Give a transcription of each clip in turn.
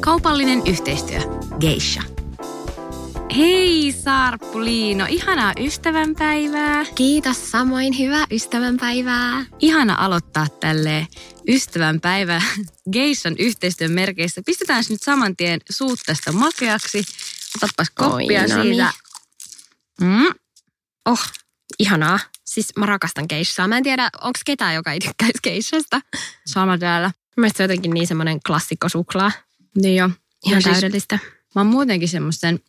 Kaupallinen yhteistyö. Geisha. Hei Sarppu Liino, ihanaa ystävänpäivää. Kiitos samoin, hyvää ystävänpäivää. Ihana aloittaa tälle ystävänpäivä Geishan yhteistyön merkeissä. Pistetään nyt saman tien suut tästä makeaksi. Otapas koppia Oi, no niin. siitä. Mm. Oh, ihanaa. Siis mä rakastan geishaa. Mä en tiedä, onko ketään, joka ei tykkäisi geishasta. Sama täällä. Mielestäni jotenkin niin semmoinen klassikko suklaa. Niin jo. Ihan Ja siis täydellistä. Mä oon muutenkin semmoisten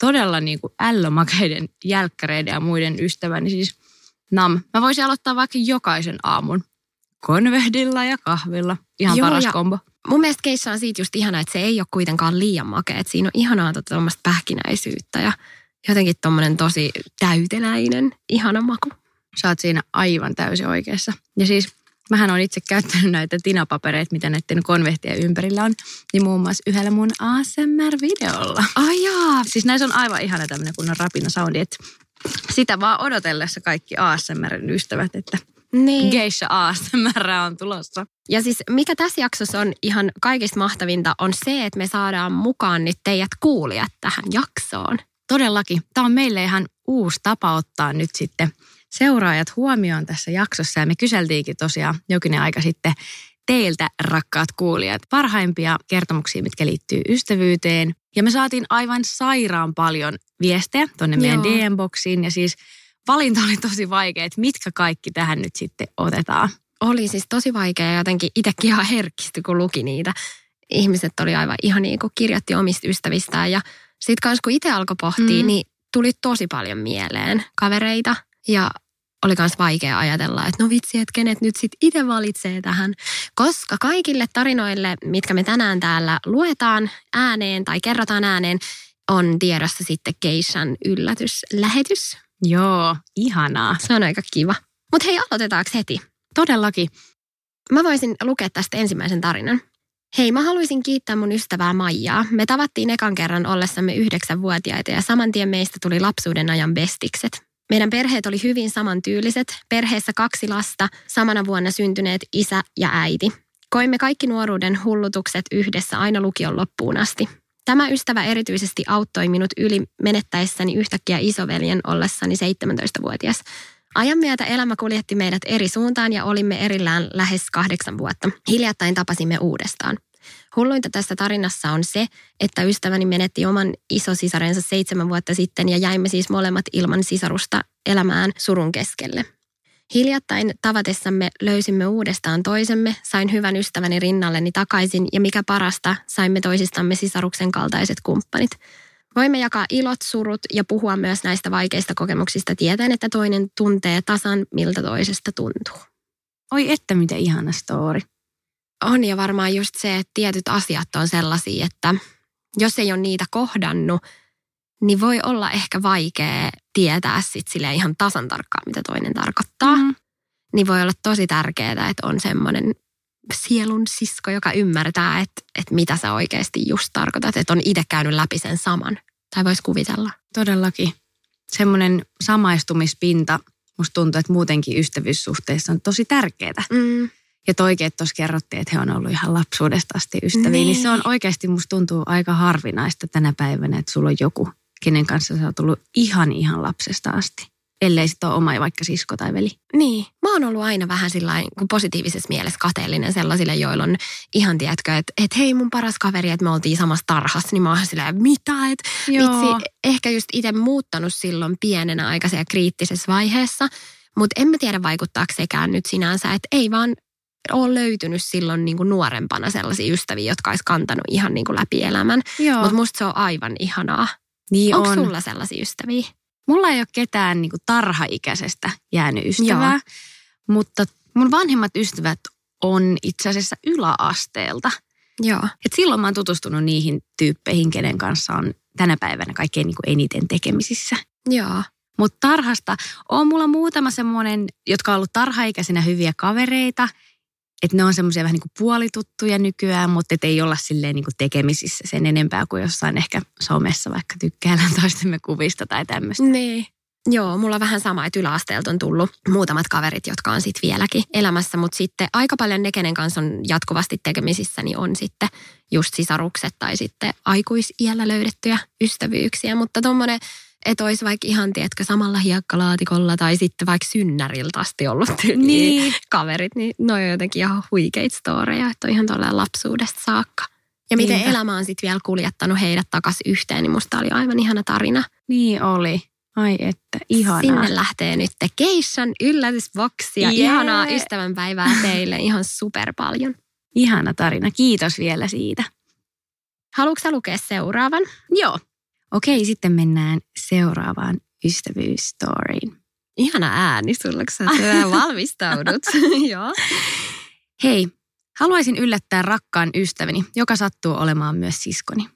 todella niin kuin ällömakeiden jälkkäreiden ja muiden ystäväni. Siis nam. Mä voisin aloittaa vaikka jokaisen aamun konvehdilla ja kahvilla. Ihan Joo, paras kombo. Mun mielestä keissa on siitä just ihana, että se ei ole kuitenkaan liian makea. Että siinä on ihanaa tota tuommoista pähkinäisyyttä ja jotenkin tommonen tosi täyteläinen, ihana maku. Sä oot siinä aivan täysin oikeassa. Ja siis mähän on itse käyttänyt näitä tinapapereita, mitä näiden konvehtien ympärillä on, niin muun muassa yhdellä mun ASMR-videolla. Ai jaa, Siis näissä on aivan ihana tämmöinen kunnon rapina soundi, että sitä vaan odotellessa kaikki ASMRn ystävät, että niin. geisha ASMR on tulossa. Ja siis mikä tässä jaksossa on ihan kaikista mahtavinta on se, että me saadaan mukaan nyt teidät kuulijat tähän jaksoon. Todellakin. Tämä on meille ihan uusi tapa ottaa nyt sitten seuraajat huomioon tässä jaksossa. Ja me kyseltiinkin tosiaan jokin aika sitten teiltä, rakkaat kuulijat, parhaimpia kertomuksia, mitkä liittyy ystävyyteen. Ja me saatiin aivan sairaan paljon viestejä tuonne meidän Joo. DM-boksiin. Ja siis valinta oli tosi vaikea, että mitkä kaikki tähän nyt sitten otetaan. Oli siis tosi vaikea ja jotenkin itsekin ihan herkistyi, kun luki niitä. Ihmiset oli aivan ihania, kun kirjoitti omista ystävistään. Ja sitten kanssa kun itse alkoi pohtia, Mm. niin tuli tosi paljon mieleen kavereita. Ja oli myös vaikea ajatella, että no vitsi, että kenet nyt sitten itse valitsee tähän. Koska kaikille tarinoille, mitkä me tänään täällä luetaan ääneen tai kerrotaan ääneen, on tiedossa sitten Geishan yllätyslähetys. Joo, ihanaa. Se on aika kiva. Mutta hei, aloitetaanko heti? Todellakin. Mä voisin lukea tästä ensimmäisen tarinan. Hei, mä haluaisin kiittää mun ystävää Maijaa. Me tavattiin ekan kerran ollessamme yhdeksänvuotiaita ja saman tien meistä tuli lapsuuden ajan bestikset. Meidän perheet oli hyvin samantyyliset. Perheessä kaksi lasta, samana vuonna syntyneet isä ja äiti. Koimme kaikki nuoruuden hullutukset yhdessä aina lukion loppuun asti. Tämä ystävä erityisesti auttoi minut yli menettäessäni yhtäkkiä isoveljen ollessani 17-vuotias. Ajan myötä elämä kuljetti meidät eri suuntaan ja olimme erillään lähes kahdeksan vuotta. Hiljattain tapasimme uudestaan. Hulluinta tässä tarinassa on se, että ystäväni menetti oman isosisarensa seitsemän vuotta sitten ja jäimme siis molemmat ilman sisarusta elämään surun keskelle. Hiljattain tavatessamme löysimme uudestaan toisemme, sain hyvän ystäväni rinnalleni takaisin ja mikä parasta, saimme toisistamme sisaruksen kaltaiset kumppanit. Voimme jakaa ilot, surut ja puhua myös näistä vaikeista kokemuksista tietäen, että toinen tuntee tasan, miltä toisesta tuntuu. Oi että mitä ihana story. On ja varmaan just se, että tietyt asiat on sellaisia, että jos ei ole niitä kohdannut, niin voi olla ehkä vaikea tietää sit sille ihan tasan tarkkaan, mitä toinen tarkoittaa. Mm. Niin voi olla tosi tärkeää, että on semmoinen sielun sisko, joka ymmärtää, että, että mitä sä oikeasti just tarkoitat. Että on itse käynyt läpi sen saman. Tai voisi kuvitella. Todellakin. Semmoinen samaistumispinta, musta tuntuu, että muutenkin ystävyyssuhteissa on tosi tärkeää. Mm. Ja toikin, että tuossa kerrottiin, että he on ollut ihan lapsuudesta asti ystäviä, niin. Niin. se on oikeasti, musta tuntuu aika harvinaista tänä päivänä, että sulla on joku, kenen kanssa sä oot ollut ihan ihan lapsesta asti. Ellei sitten ole oma vaikka sisko tai veli. Niin, mä oon ollut aina vähän sillain, kun positiivisessa mielessä kateellinen sellaisille, joilla on ihan, tiedätkö, että, että hei mun paras kaveri, että me oltiin samassa tarhassa, niin mä oon silleen, mitä, että vitsi, ehkä just itse muuttanut silloin pienenä aika siellä kriittisessä vaiheessa, mutta en mä tiedä vaikuttaako sekään nyt sinänsä, että ei vaan ole löytynyt silloin niin kuin nuorempana sellaisia ystäviä, jotka olisi kantanut ihan niin kuin läpi elämän. Mutta musta se on aivan ihanaa. Niin Onko on. sulla sellaisia ystäviä? Mulla ei ole ketään niin kuin tarhaikäisestä jäänyt ystävää, Joo. mutta mun vanhemmat ystävät on itse asiassa yläasteelta. Joo. Et silloin mä oon tutustunut niihin tyyppeihin, kenen kanssa on tänä päivänä kaikkein niin kuin eniten tekemisissä. Joo. Mutta tarhasta on mulla muutama semmoinen, jotka on ollut tarhaikäisenä hyviä kavereita. Että ne on semmoisia vähän niin kuin puolituttuja nykyään, mutta et ei olla silleen niin kuin tekemisissä sen enempää kuin jossain ehkä somessa vaikka tykkäillään toistemme kuvista tai tämmöistä. Niin. Joo, mulla on vähän sama, että yläasteelta on tullut muutamat kaverit, jotka on sitten vieläkin elämässä, mutta sitten aika paljon ne, kenen kanssa on jatkuvasti tekemisissä, niin on sitten just sisarukset tai sitten aikuisiällä löydettyjä ystävyyksiä, mutta tuommoinen että olisi vaikka ihan, tiedätkö, samalla hiekkalaatikolla tai sitten vaikka synnäriltä asti ollut Niin. kaverit, niin ne on jotenkin ihan huikeita storeja, että on ihan tolleen lapsuudesta saakka. Ja miten Niinpä. elämä on sitten vielä kuljettanut heidät takaisin yhteen, niin musta oli aivan ihana tarina. Niin oli. Ai että, ihanaa. Sinne lähtee nyt Keissan yllätysboksi ja Jee. ihanaa ystävänpäivää teille ihan super paljon. Ihana tarina. Kiitos vielä siitä. Haluatko lukea seuraavan? Joo. Okei, sitten mennään seuraavaan ystävyysstoriin. Ihana ääni sulla, kun sä valmistaudut. Joo. Hei, haluaisin yllättää rakkaan ystäväni, joka sattuu olemaan myös siskoni.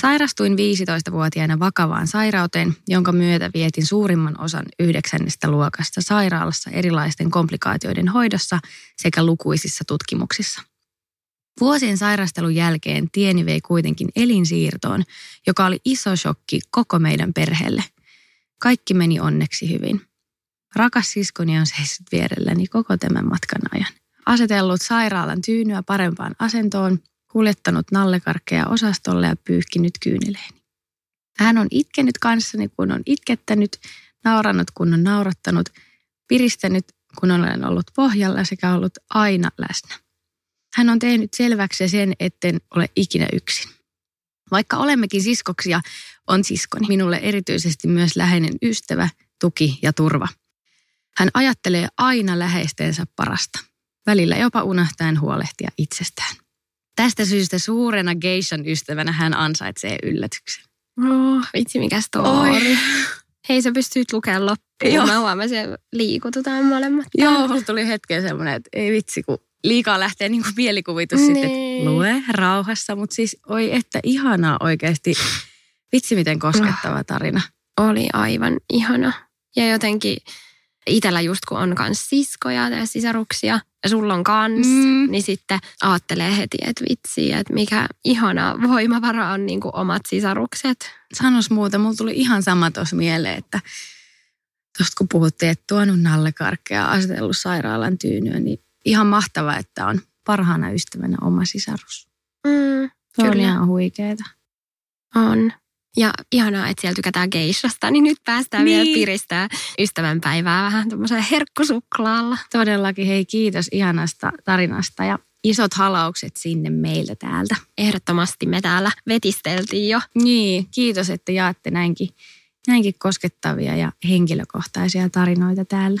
Sairastuin 15-vuotiaana vakavaan sairauteen, jonka myötä vietin suurimman osan yhdeksännestä luokasta sairaalassa erilaisten komplikaatioiden hoidossa sekä lukuisissa tutkimuksissa. Vuosien sairastelun jälkeen tieni vei kuitenkin elinsiirtoon, joka oli iso shokki koko meidän perheelle. Kaikki meni onneksi hyvin. Rakas siskoni on seissyt vierelläni koko tämän matkan ajan. Asetellut sairaalan tyynyä parempaan asentoon, kuljettanut nallekarkkeja osastolle ja pyyhkinyt kyyneleeni. Hän on itkenyt kanssani, kun on itkettänyt, nauranut, kun on naurattanut, piristänyt, kun olen ollut pohjalla sekä ollut aina läsnä. Hän on tehnyt selväksi sen, etten ole ikinä yksin. Vaikka olemmekin siskoksia, on siskoni minulle erityisesti myös läheinen ystävä, tuki ja turva. Hän ajattelee aina läheistensä parasta, välillä jopa unohtaen huolehtia itsestään. Tästä syystä suurena geishan ystävänä hän ansaitsee yllätyksen. Oh, vitsi mikä story. Oi. Hei, sä pystyt lukemaan loppuun. Joo. Mä huomasin, liikututaan molemmat. Joo, mulla tuli hetken semmoinen, että ei vitsi, kun liikaa lähtee niin kuin mielikuvitus Niin. sitten, että lue rauhassa. Mutta siis, oi että ihanaa oikeasti. Vitsi, miten koskettava tarina. Oli aivan ihana. Ja jotenkin itsellä just kun on kans siskoja tai sisaruksia ja sulla on kans, Mm. niin sitten ajattelee heti, että vitsi, että mikä ihana voimavara on niin kuin omat sisarukset. Sanos muuta, mulla tuli ihan sama tuossa mieleen, että tuosta kun puhuttiin, että tuonut nallekarkkeja ja asetellut sairaalan tyynyä, niin ihan mahtavaa, että on parhaana ystävänä oma sisarus. Mm, Se Kyllä. ihan huikeeta. on. Ja ihanaa, että siellä tykätään geishasta, niin nyt päästään Niin. vielä piristää ystävänpäivää vähän tuommoisella herkkusuklaalla. Todellakin hei kiitos ihanasta tarinasta ja isot halaukset sinne meiltä täältä. Ehdottomasti me täällä vetisteltiin jo. Niin, kiitos, että jaatte näinkin, näinkin koskettavia ja henkilökohtaisia tarinoita täällä.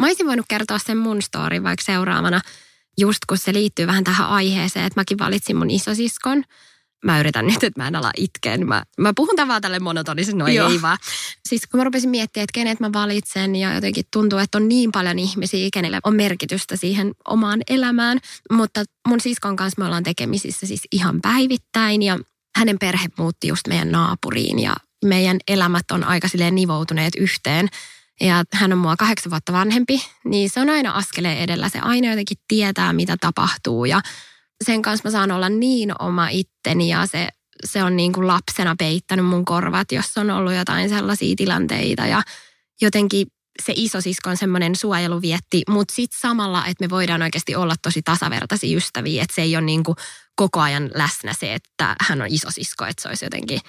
Mä olisin voinut kertoa sen mun story vaikka seuraavana, just kun se liittyy vähän tähän aiheeseen, että mäkin valitsin mun isosiskon. mä yritän nyt, että mä en ala itkeä, niin mä, mä puhun vaan tälle monotonisen, no Joo. ei vaan. Siis kun mä rupesin miettimään, että kenet mä valitsen ja jotenkin tuntuu, että on niin paljon ihmisiä, kenelle on merkitystä siihen omaan elämään. Mutta mun siskon kanssa me ollaan tekemisissä siis ihan päivittäin ja hänen perhe muutti just meidän naapuriin ja meidän elämät on aika silleen nivoutuneet yhteen. Ja hän on mua kahdeksan vuotta vanhempi, niin se on aina askeleen edellä. Se aina jotenkin tietää, mitä tapahtuu ja sen kanssa mä saan olla niin oma itteni ja se, se on niin kuin lapsena peittänyt mun korvat, jos on ollut jotain sellaisia tilanteita ja jotenkin se isosisko on semmoinen suojeluvietti, mutta sitten samalla, että me voidaan oikeasti olla tosi tasavertaisia ystäviä, että se ei ole niin kuin koko ajan läsnä se, että hän on isosisko, että se olisi jotenkin,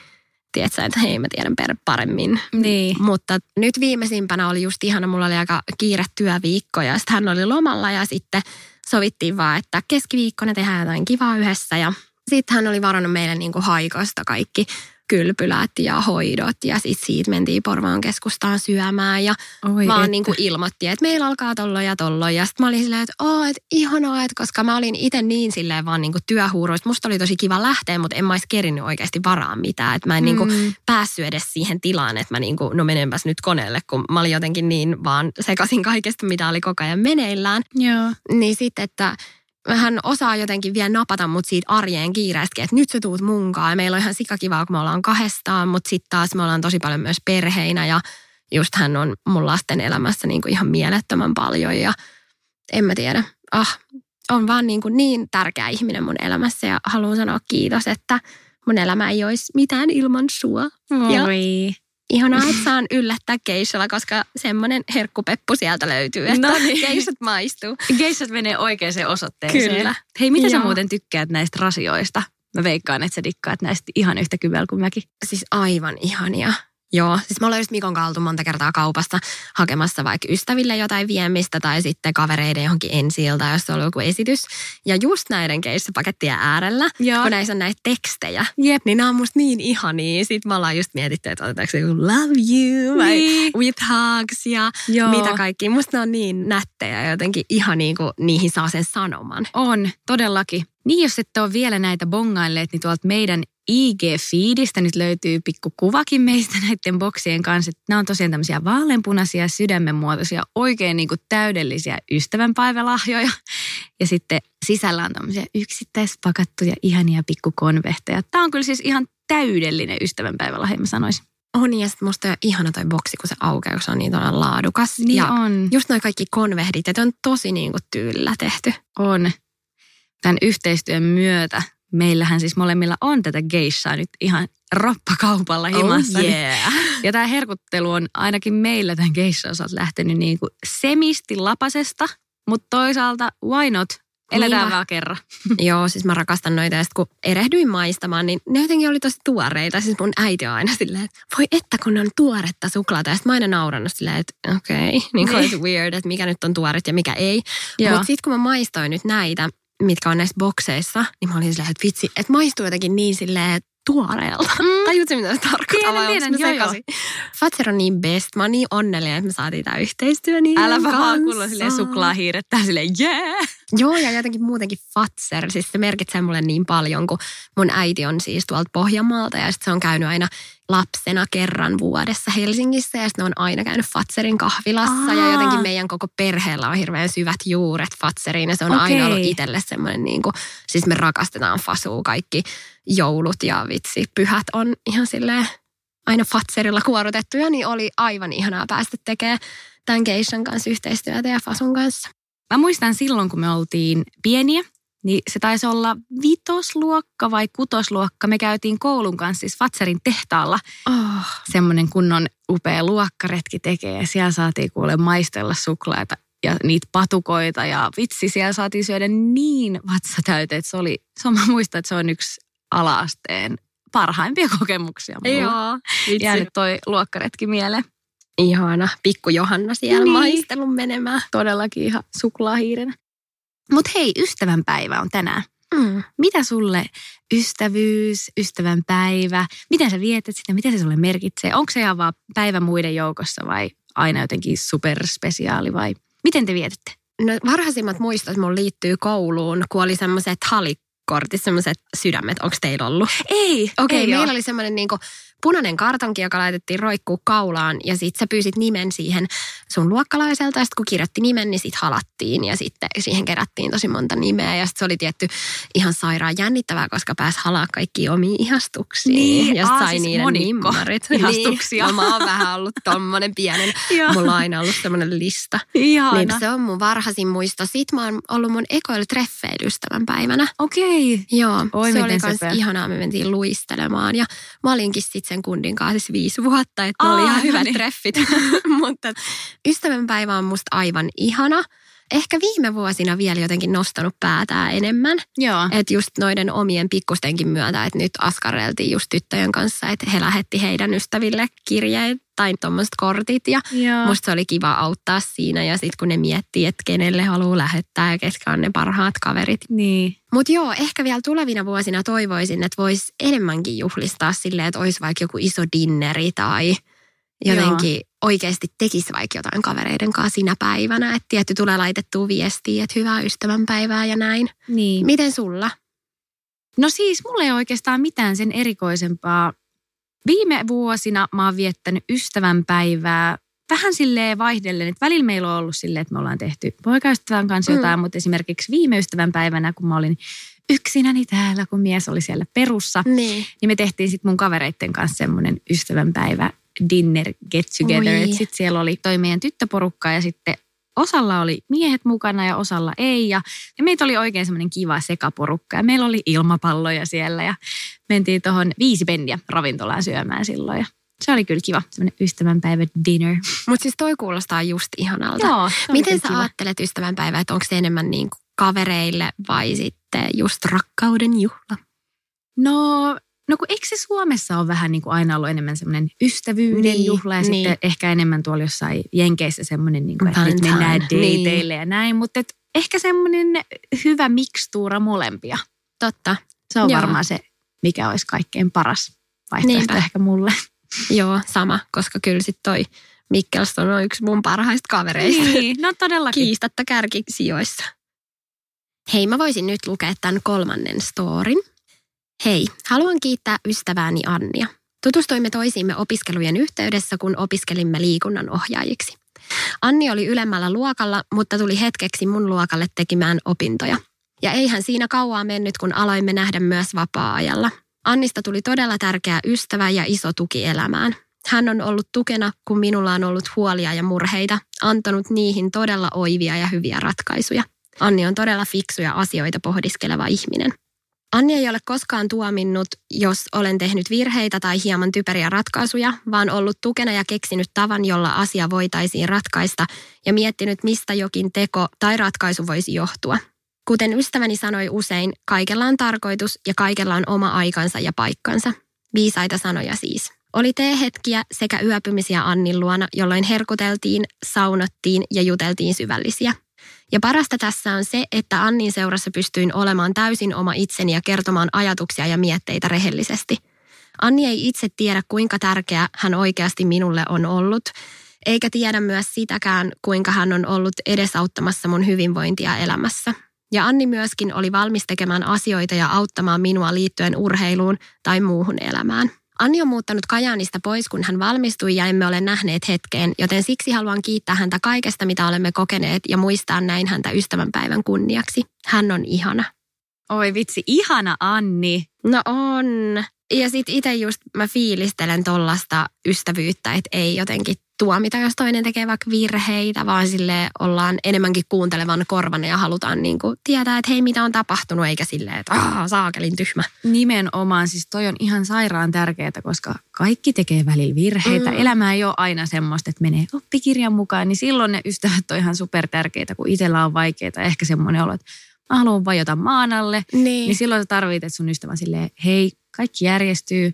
tiedätkö, että hei mä tiedän per paremmin. Niin. Mutta nyt viimeisimpänä oli just ihana, mulla oli aika kiire työviikko ja sitten hän oli lomalla ja sitten sovittiin vaan, että keskiviikkona tehdään jotain kivaa yhdessä ja sitten hän oli varannut meille niin kuin haikosta kaikki kylpylät ja hoidot ja sitten siitä mentiin Porvoon keskustaan syömään ja Oi vaan että. niin kuin ilmoitti, että meillä alkaa tolloin ja tolloin. Ja sitten mä olin silleen, että oo, että ihanaa, että koska mä olin itse niin silleen vaan niin kuin työhuuroista. Musta oli tosi kiva lähteä, mutta en mä olisi kerinyt oikeasti varaa mitään. Että mä en niin kuin Mm. päässyt edes siihen tilaan, että mä niin kuin, no menenpäs nyt koneelle, kun mä olin jotenkin niin vaan sekaisin kaikesta, mitä oli koko ajan meneillään. Joo. Niin sitten, että hän osaa jotenkin vielä napata mut siitä arjeen kiireestäkin, että nyt sä tuut munkaan. Ja meillä on ihan sikakivaa, kun me ollaan kahdestaan, mutta sitten taas me ollaan tosi paljon myös perheinä ja just hän on mun lasten elämässä niin kuin ihan mielettömän paljon ja en mä tiedä. Ah, on vaan niin, kuin niin tärkeä ihminen mun elämässä ja haluan sanoa kiitos, että mun elämä ei olisi mitään ilman sua. Ja Oi. Ihanaa, että saan yllättää keissalla, koska semmoinen herkkupeppu sieltä löytyy, että No niin. keissat maistuu. Geissat menee oikeaan osoitteeseen. Kyllä. Hei, mitä sä Joo. muuten tykkäät näistä rasioista? Mä veikkaan, että sä dikkaat näistä ihan yhtä kyvällä kuin mäkin. Siis aivan ihania. Joo, siis mä olen just Mikon kaltu monta kertaa kaupasta hakemassa vaikka ystäville jotain viemistä tai sitten kavereiden johonkin ensi jos on ollut joku esitys. Ja just näiden keissapakettien äärellä, Joo. kun näissä on näitä tekstejä, Jep. niin nämä on musta niin ihania. Sitten me ollaan just mietitty, että otetaanko se joku love you vai Niin. with hugs ja Joo. mitä kaikki. Musta ne on niin nättejä ja jotenkin ihania, kun niihin saa sen sanoman. On, todellakin. Niin jos ette ole vielä näitä bongailleet, niin tuolta meidän IG-feedistä nyt löytyy pikku kuvakin meistä näiden boksien kanssa. Nämä on tosiaan tämmöisiä vaaleanpunaisia, sydämenmuotoisia, oikein niin kuin täydellisiä ystävänpäivälahjoja. Ja sitten sisällä on tämmöisiä yksittäispakattuja ihania pikkukonvehteja. Tämä on kyllä siis ihan täydellinen ystävänpäivälahja, mä sanoisin. On ja sitten musta on ihana toi boksi, kun se aukeaa, kun se on niin todella laadukas. Niin ja on. just noi kaikki konvehdit, että on tosi niin kuin tyylillä tehty. On. Tämän yhteistyön myötä meillähän siis molemmilla on tätä geissaa nyt ihan roppakaupalla himassa. Oh niin- yeah. Ja tämä herkuttelu on ainakin meillä tämän geissan osalta lähtenyt niin kuin semisti lapasesta, mutta toisaalta why not? Eletään Niinpä. vaan kerran. Joo, siis mä rakastan noita. Ja sit kun erehdyin maistamaan, niin ne jotenkin oli tosi tuoreita. Siis mun äiti on aina silleen, että voi että kun on tuoretta suklaata. Ja sit mä aina naurannut silleen, että okei, okay. niin kuin Niin. weird, että mikä nyt on tuoret ja mikä ei. Mutta sitten kun mä maistoin nyt näitä, mitkä on näissä bokseissa, niin mä olin silleen, että vitsi, että maistuu jotenkin niin silleen tuoreelta. Mm. Tajutko mitä se tarkoittaa? Tiedän, vai tiedän, joo, joo. Fatser on niin best. Mä oon niin onnellinen, että me saatiin tää yhteistyö niin Äläpä vaan kuulla silleen suklaahiirettä silleen yeah. Joo, ja jotenkin muutenkin Fatser, siis se merkitsee mulle niin paljon, kun mun äiti on siis tuolta Pohjanmaalta ja sitten se on käynyt aina lapsena kerran vuodessa Helsingissä ja sitten on aina käynyt Fatserin kahvilassa Aa. ja jotenkin meidän koko perheellä on hirveän syvät juuret Fatseriin ja se on Okei. aina ollut itselle semmoinen niin kuin, siis me rakastetaan Fasua kaikki joulut ja vitsi, pyhät on ihan silleen aina Fatserilla kuorutettuja, niin oli aivan ihanaa päästä tekemään tämän Geishan kanssa yhteistyötä ja Fasun kanssa. Mä muistan silloin, kun me oltiin pieniä, niin se taisi olla vitosluokka vai kutosluokka. Me käytiin koulun kanssa siis Fatserin tehtaalla. Oh. Semmoinen kunnon upea luokkaretki tekee ja siellä saatiin kuule maistella suklaata ja niitä patukoita ja vitsi, siellä saatiin syödä niin vatsatäyte, että se oli, se on, mä muistan, että se on yksi alaasteen parhaimpia kokemuksia mulla. Joo, Jäänyt toi luokkaretki mieleen. Ihana. Pikku Johanna siellä Niin. maistelun menemään. Todellakin ihan suklaahiirenä. Mutta hei, ystävänpäivä on tänään. Mm. Mitä sulle ystävyys, ystävänpäivä, miten sä vietät sitä, mitä se sulle merkitsee? Onko se ihan vaan päivä muiden joukossa vai aina jotenkin superspesiaali vai miten te vietätte? No varhaisimmat muistot mun liittyy kouluun, kun oli semmoiset kortissa semmoiset sydämet. Onko teillä ollut? Ei, Okei, ei meillä oo. oli semmoinen niinku punainen kartonki, joka laitettiin roikkuu kaulaan ja sitten sä pyysit nimen siihen sun luokkalaiselta ja sitten kun kirjoitti nimen, niin sit halattiin ja sitten siihen kerättiin tosi monta nimeä ja sitten se oli tietty ihan sairaan jännittävää, koska pääsi halaa kaikki omiin ihastuksiin Niin, ja sit sai siis niiden monikko nimmarit. ihastuksia. Niin, no, mä oon vähän ollut tommonen pienen, mulla on aina ollut semmoinen lista. Ihana. Niin se on mun varhaisin muisto. Sitten mä oon ollut mun ekoilla treffeillä ystävän päivänä. Okei. Joo, Oi, se oli kans söpö. ihanaa. Me mentiin luistelemaan ja mä olinkin sitten sen kundin kanssa siis viisi vuotta, että Aa, oli ihan no hyvät niin. treffit. Mutta ystävänpäivä on musta aivan ihana. Ehkä viime vuosina vielä jotenkin nostanut päätään enemmän. Joo. Että just noiden omien pikkustenkin myötä, että nyt askarreltiin just tyttöjen kanssa, että he lähetti heidän ystäville kirjeet tai tuommoiset kortit. Ja Joo. musta se oli kiva auttaa siinä ja sitten kun ne miettii, että kenelle haluaa lähettää ja ketkä on ne parhaat kaverit. Niin. Mutta joo, ehkä vielä tulevina vuosina toivoisin, että voisi enemmänkin juhlistaa silleen, että olisi vaikka joku iso dinneri tai jotenkin oikeasti tekisi vaikka jotain kavereiden kanssa sinä päivänä. Että tietty tulee laitettua viestiä, että hyvää ystävänpäivää ja näin. niin. Miten sulla? No siis mulla ei oikeastaan mitään sen erikoisempaa. Viime vuosina mä oon viettänyt ystävänpäivää vähän silleen vaihdellen, että välillä meillä on ollut silleen, että me ollaan tehty poikaystävän kanssa Mm. jotain, mutta esimerkiksi viime ystävänpäivänä, kun mä olin yksinäni täällä, kun mies oli siellä perussa, Niin. niin me tehtiin sitten mun kavereitten kanssa semmoinen ystävänpäivä dinner get together. Sitten siellä oli toi meidän tyttöporukka ja sitten osalla oli miehet mukana ja osalla ei. Ja, ja meitä oli oikein semmoinen kiva sekaporukka ja meillä oli ilmapalloja siellä ja mentiin tuohon viisi penniä ravintolaan syömään silloin. Ja se oli kyllä kiva, semmoinen ystävänpäivä dinner. Mutta siis toi kuulostaa just ihanalta. Joo, Miten sä kiva. ajattelet ystävänpäivää, että onko se enemmän niin kuin kavereille vai sitten just rakkauden juhla? No, no kun eikö se Suomessa ole vähän niin kuin aina ollut enemmän semmoinen ystävyyden Niin, juhla ja niin. sitten ehkä enemmän tuolla jossain Jenkeissä semmoinen, niin kuin, että nyt mennään niin. dateille ja näin. Mutta et ehkä semmoinen hyvä mikstuura molempia. Totta. Se on Joo. varmaan se, mikä olisi kaikkein paras vaihtoehto Niinpä. ehkä mulle. Joo, sama, koska kyllä sit toi Mikkelston on yksi mun parhaista kavereista. Niin, no todellakin. Kiistatta kärkisijoissa. Hei, mä voisin nyt lukea tämän kolmannen storin. Hei, haluan kiittää ystävääni Annia. Tutustuimme toisiimme opiskelujen yhteydessä, kun opiskelimme liikunnan ohjaajiksi. Anni oli ylemmällä luokalla, mutta tuli hetkeksi mun luokalle tekemään opintoja. Ja eihän siinä kauaa mennyt, kun aloimme nähdä myös vapaa-ajalla. Annista tuli todella tärkeä ystävä ja iso tuki elämään. Hän on ollut tukena, kun minulla on ollut huolia ja murheita, antanut niihin todella oivia ja hyviä ratkaisuja. Anni on todella fiksu ja asioita pohdiskeleva ihminen. Anni ei ole koskaan tuominnut, jos olen tehnyt virheitä tai hieman typeriä ratkaisuja, vaan ollut tukena ja keksinyt tavan, jolla asia voitaisiin ratkaista ja miettinyt, mistä jokin teko tai ratkaisu voisi johtua. Kuten ystäväni sanoi usein, kaikella on tarkoitus ja kaikella on oma aikansa ja paikkansa. Viisaita sanoja siis. Oli teehetkiä sekä yöpymisiä Annin luona, jolloin herkuteltiin, saunottiin ja juteltiin syvällisiä. Ja parasta tässä on se, että Annin seurassa pystyin olemaan täysin oma itseni ja kertomaan ajatuksia ja mietteitä rehellisesti. Anni ei itse tiedä, kuinka tärkeä hän oikeasti minulle on ollut, eikä tiedä myös sitäkään, kuinka hän on ollut edesauttamassa mun hyvinvointia elämässä. Ja Anni myöskin oli valmis tekemään asioita ja auttamaan minua liittyen urheiluun tai muuhun elämään. Anni on muuttanut Kajaanista pois, kun hän valmistui ja emme ole nähneet hetkeen, joten siksi haluan kiittää häntä kaikesta, mitä olemme kokeneet ja muistaa näin häntä ystävänpäivän kunniaksi. Hän on ihana. Oi vitsi, ihana Anni. No on. Ja sit itse just mä fiilistelen tollasta ystävyyttä, että ei jotenkin tuomita, jos toinen tekee vaikka virheitä, vaan sille ollaan enemmänkin kuuntelevan korvana ja halutaan niinku tietää, että hei mitä on tapahtunut, eikä silleen, että aah, saakelin tyhmä. Nimenomaan, siis toi on ihan sairaan tärkeää, koska kaikki tekee välillä virheitä. Mm. Elämä ei ole aina semmoista, että menee oppikirjan mukaan, niin silloin ne ystävät on ihan super tärkeitä, kun itsellä on vaikeita. Ehkä semmoinen olo, että mä haluan vajota maan alle. Niin. Niin silloin sä tarvitset, sun ystävä silleen, hei, kaikki järjestyy,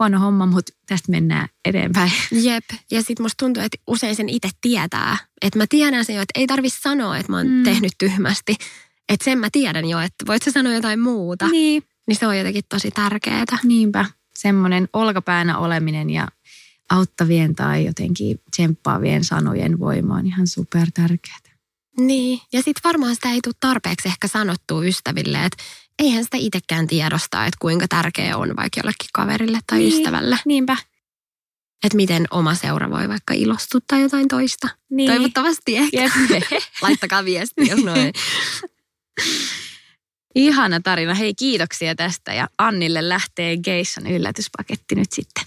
huono homma, mutta tästä mennään eteenpäin. Jep. Ja sitten musta tuntuu, että usein sen itse tietää. Että mä tiedän sen jo, että ei tarvi sanoa, että mä oon mm. Tehnyt tyhmästi. Että sen mä tiedän jo, että voit sä sanoa jotain muuta. Niin. Niin se on jotenkin tosi tärkeää. Niinpä, semmoinen olkapäänä oleminen ja auttavien tai jotenkin tsemppaavien sanojen voima on ihan super tärkeää. Niin. Ja sitten varmaan sitä ei tule tarpeeksi ehkä sanottua ystäville, että eihän sitä itsekään tiedosta, että kuinka tärkeä on vaikka jollekin kaverille tai Niin. ystävälle. Niinpä. Että miten oma seura voi vaikka ilostuttaa jotain toista. Niin. Toivottavasti ehkä. Jep. Laittakaa viesti, jos noin. Ihana tarina. Hei, kiitoksia tästä. Ja Annille lähtee Geissan yllätyspaketti nyt sitten.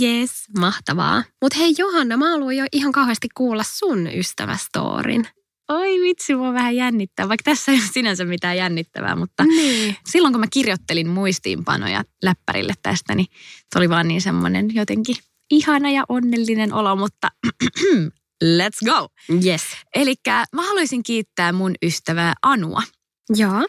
Yes, mahtavaa. Mutta hei Johanna, mä haluan jo ihan kauheasti kuulla sun ystävästoorin. Oi vitsi, mua vähän jännittää, vaikka tässä ei ole sinänsä mitään jännittävää, mutta Niin. silloin kun mä kirjoittelin muistiinpanoja läppärille tästä, niin se oli vaan niin semmoinen jotenkin ihana ja onnellinen olo, mutta let's go. Yes. Eli mä haluaisin kiittää mun ystävää Anua. Joo.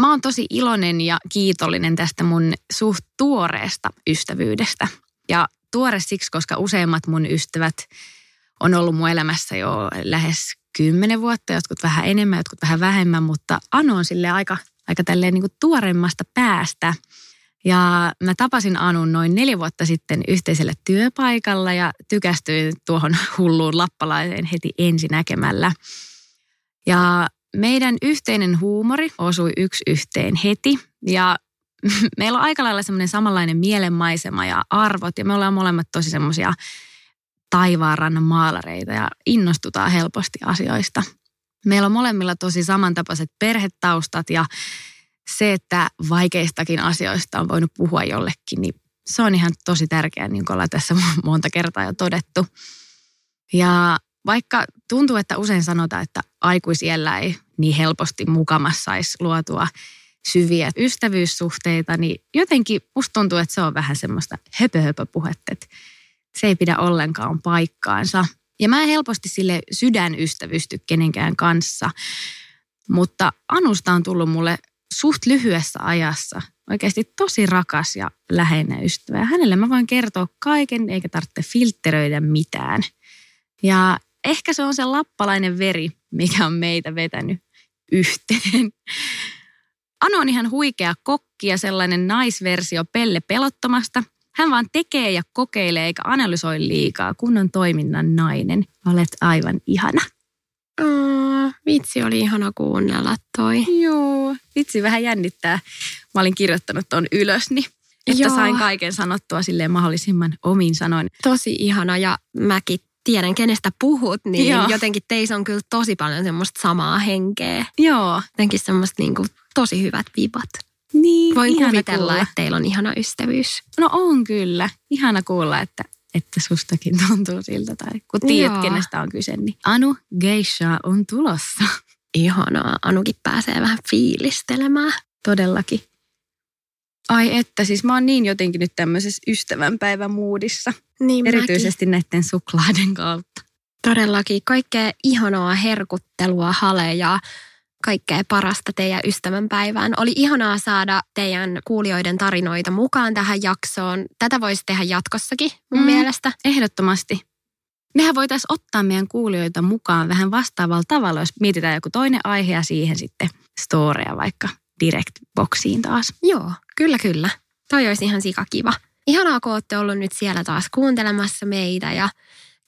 Mä oon tosi iloinen ja kiitollinen tästä mun suht tuoreesta ystävyydestä. Ja tuore siksi, koska useimmat mun ystävät on ollut mun elämässä jo lähes kymmenen vuotta, jotkut vähän enemmän, jotkut vähän vähemmän, mutta Anu on sille aika, aika tälleen niin kuin tuoremmasta päästä. Ja mä tapasin Anun noin neljä vuotta sitten yhteisellä työpaikalla ja tykästyin tuohon hulluun lappalaiseen heti ensi näkemällä. Ja meidän yhteinen huumori osui yksi yhteen heti ja meillä on aika lailla semmoinen samanlainen mielenmaisema ja arvot ja me ollaan molemmat tosi semmoisia taivaanrannan maalareita ja innostutaan helposti asioista. Meillä on molemmilla tosi samantapaiset perhetaustat ja se, että vaikeistakin asioista on voinut puhua jollekin, niin se on ihan tosi tärkeää, niin kuin ollaan tässä monta kertaa jo todettu. Ja vaikka tuntuu, että usein sanotaan, että aikuisiellä ei niin helposti mukamassa saisi luotua syviä ystävyyssuhteita, niin jotenkin musta tuntuu, että se on vähän semmoista höpö-höpö-puhetta, että se ei pidä ollenkaan paikkaansa. Ja mä en helposti sille sydänystävysty kenenkään kanssa, mutta Anusta on tullut mulle suht lyhyessä ajassa oikeasti tosi rakas ja läheinen ystävä. Ja hänelle mä voin kertoa kaiken, eikä tarvitse filtteröidä mitään. Ja ehkä se on se lappalainen veri, mikä on meitä vetänyt yhteen. Anu on ihan huikea kokki ja sellainen naisversio Pelle pelottomasta. Hän vaan tekee ja kokeilee eikä analysoi liikaa, kun on toiminnan nainen. Olet aivan ihana. Oh, vitsi, oli ihana kuunnella toi. Joo. Vitsi, vähän jännittää. Mä olin kirjoittanut tuon ylös, niin että Joo. sain kaiken sanottua silleen mahdollisimman omin sanoin. Tosi ihana ja mäkin tiedän, kenestä puhut, niin Joo. jotenkin teissä on kyllä tosi paljon semmoista samaa henkeä. Joo. Jotenkin semmoista niinku tosi hyvät vibat. Niin, Voin ihana kuvitella, kuulla. että teillä on ihana ystävyys. No on kyllä. Ihana kuulla, että, että sustakin tuntuu siltä. Tai kun tiedät, Joo. kenestä on kyse, niin Anu Geisha on tulossa. Ihanaa. Anukin pääsee vähän fiilistelemään. Todellakin. Ai että, siis mä oon niin jotenkin nyt tämmöisessä ystävänpäivämuudissa. Niin Erityisesti näiden suklaiden kautta. Todellakin kaikkea ihanaa herkuttelua, hale ja kaikkea parasta teidän ystävänpäivään. Oli ihanaa saada teidän kuulijoiden tarinoita mukaan tähän jaksoon. Tätä voisi tehdä jatkossakin mun Mm. mielestä. Ehdottomasti. Mehän voitaisiin ottaa meidän kuulijoita mukaan vähän vastaavalla tavalla, jos mietitään joku toinen aihe ja siihen sitten storeja vaikka direct-boksiin taas. Joo, kyllä kyllä. Toi olisi ihan sikakiva. Ihanaa, kun olette ollut nyt siellä taas kuuntelemassa meitä ja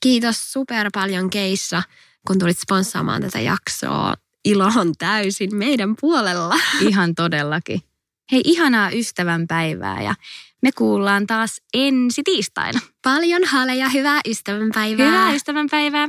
kiitos super paljon Keissa, kun tulit sponssaamaan tätä jaksoa. Ilo on täysin meidän puolella. Ihan todellakin. Hei, ihanaa ystävänpäivää ja me kuullaan taas ensi tiistaina. Paljon haleja, hyvää ystävänpäivää. Hyvää ystävänpäivää.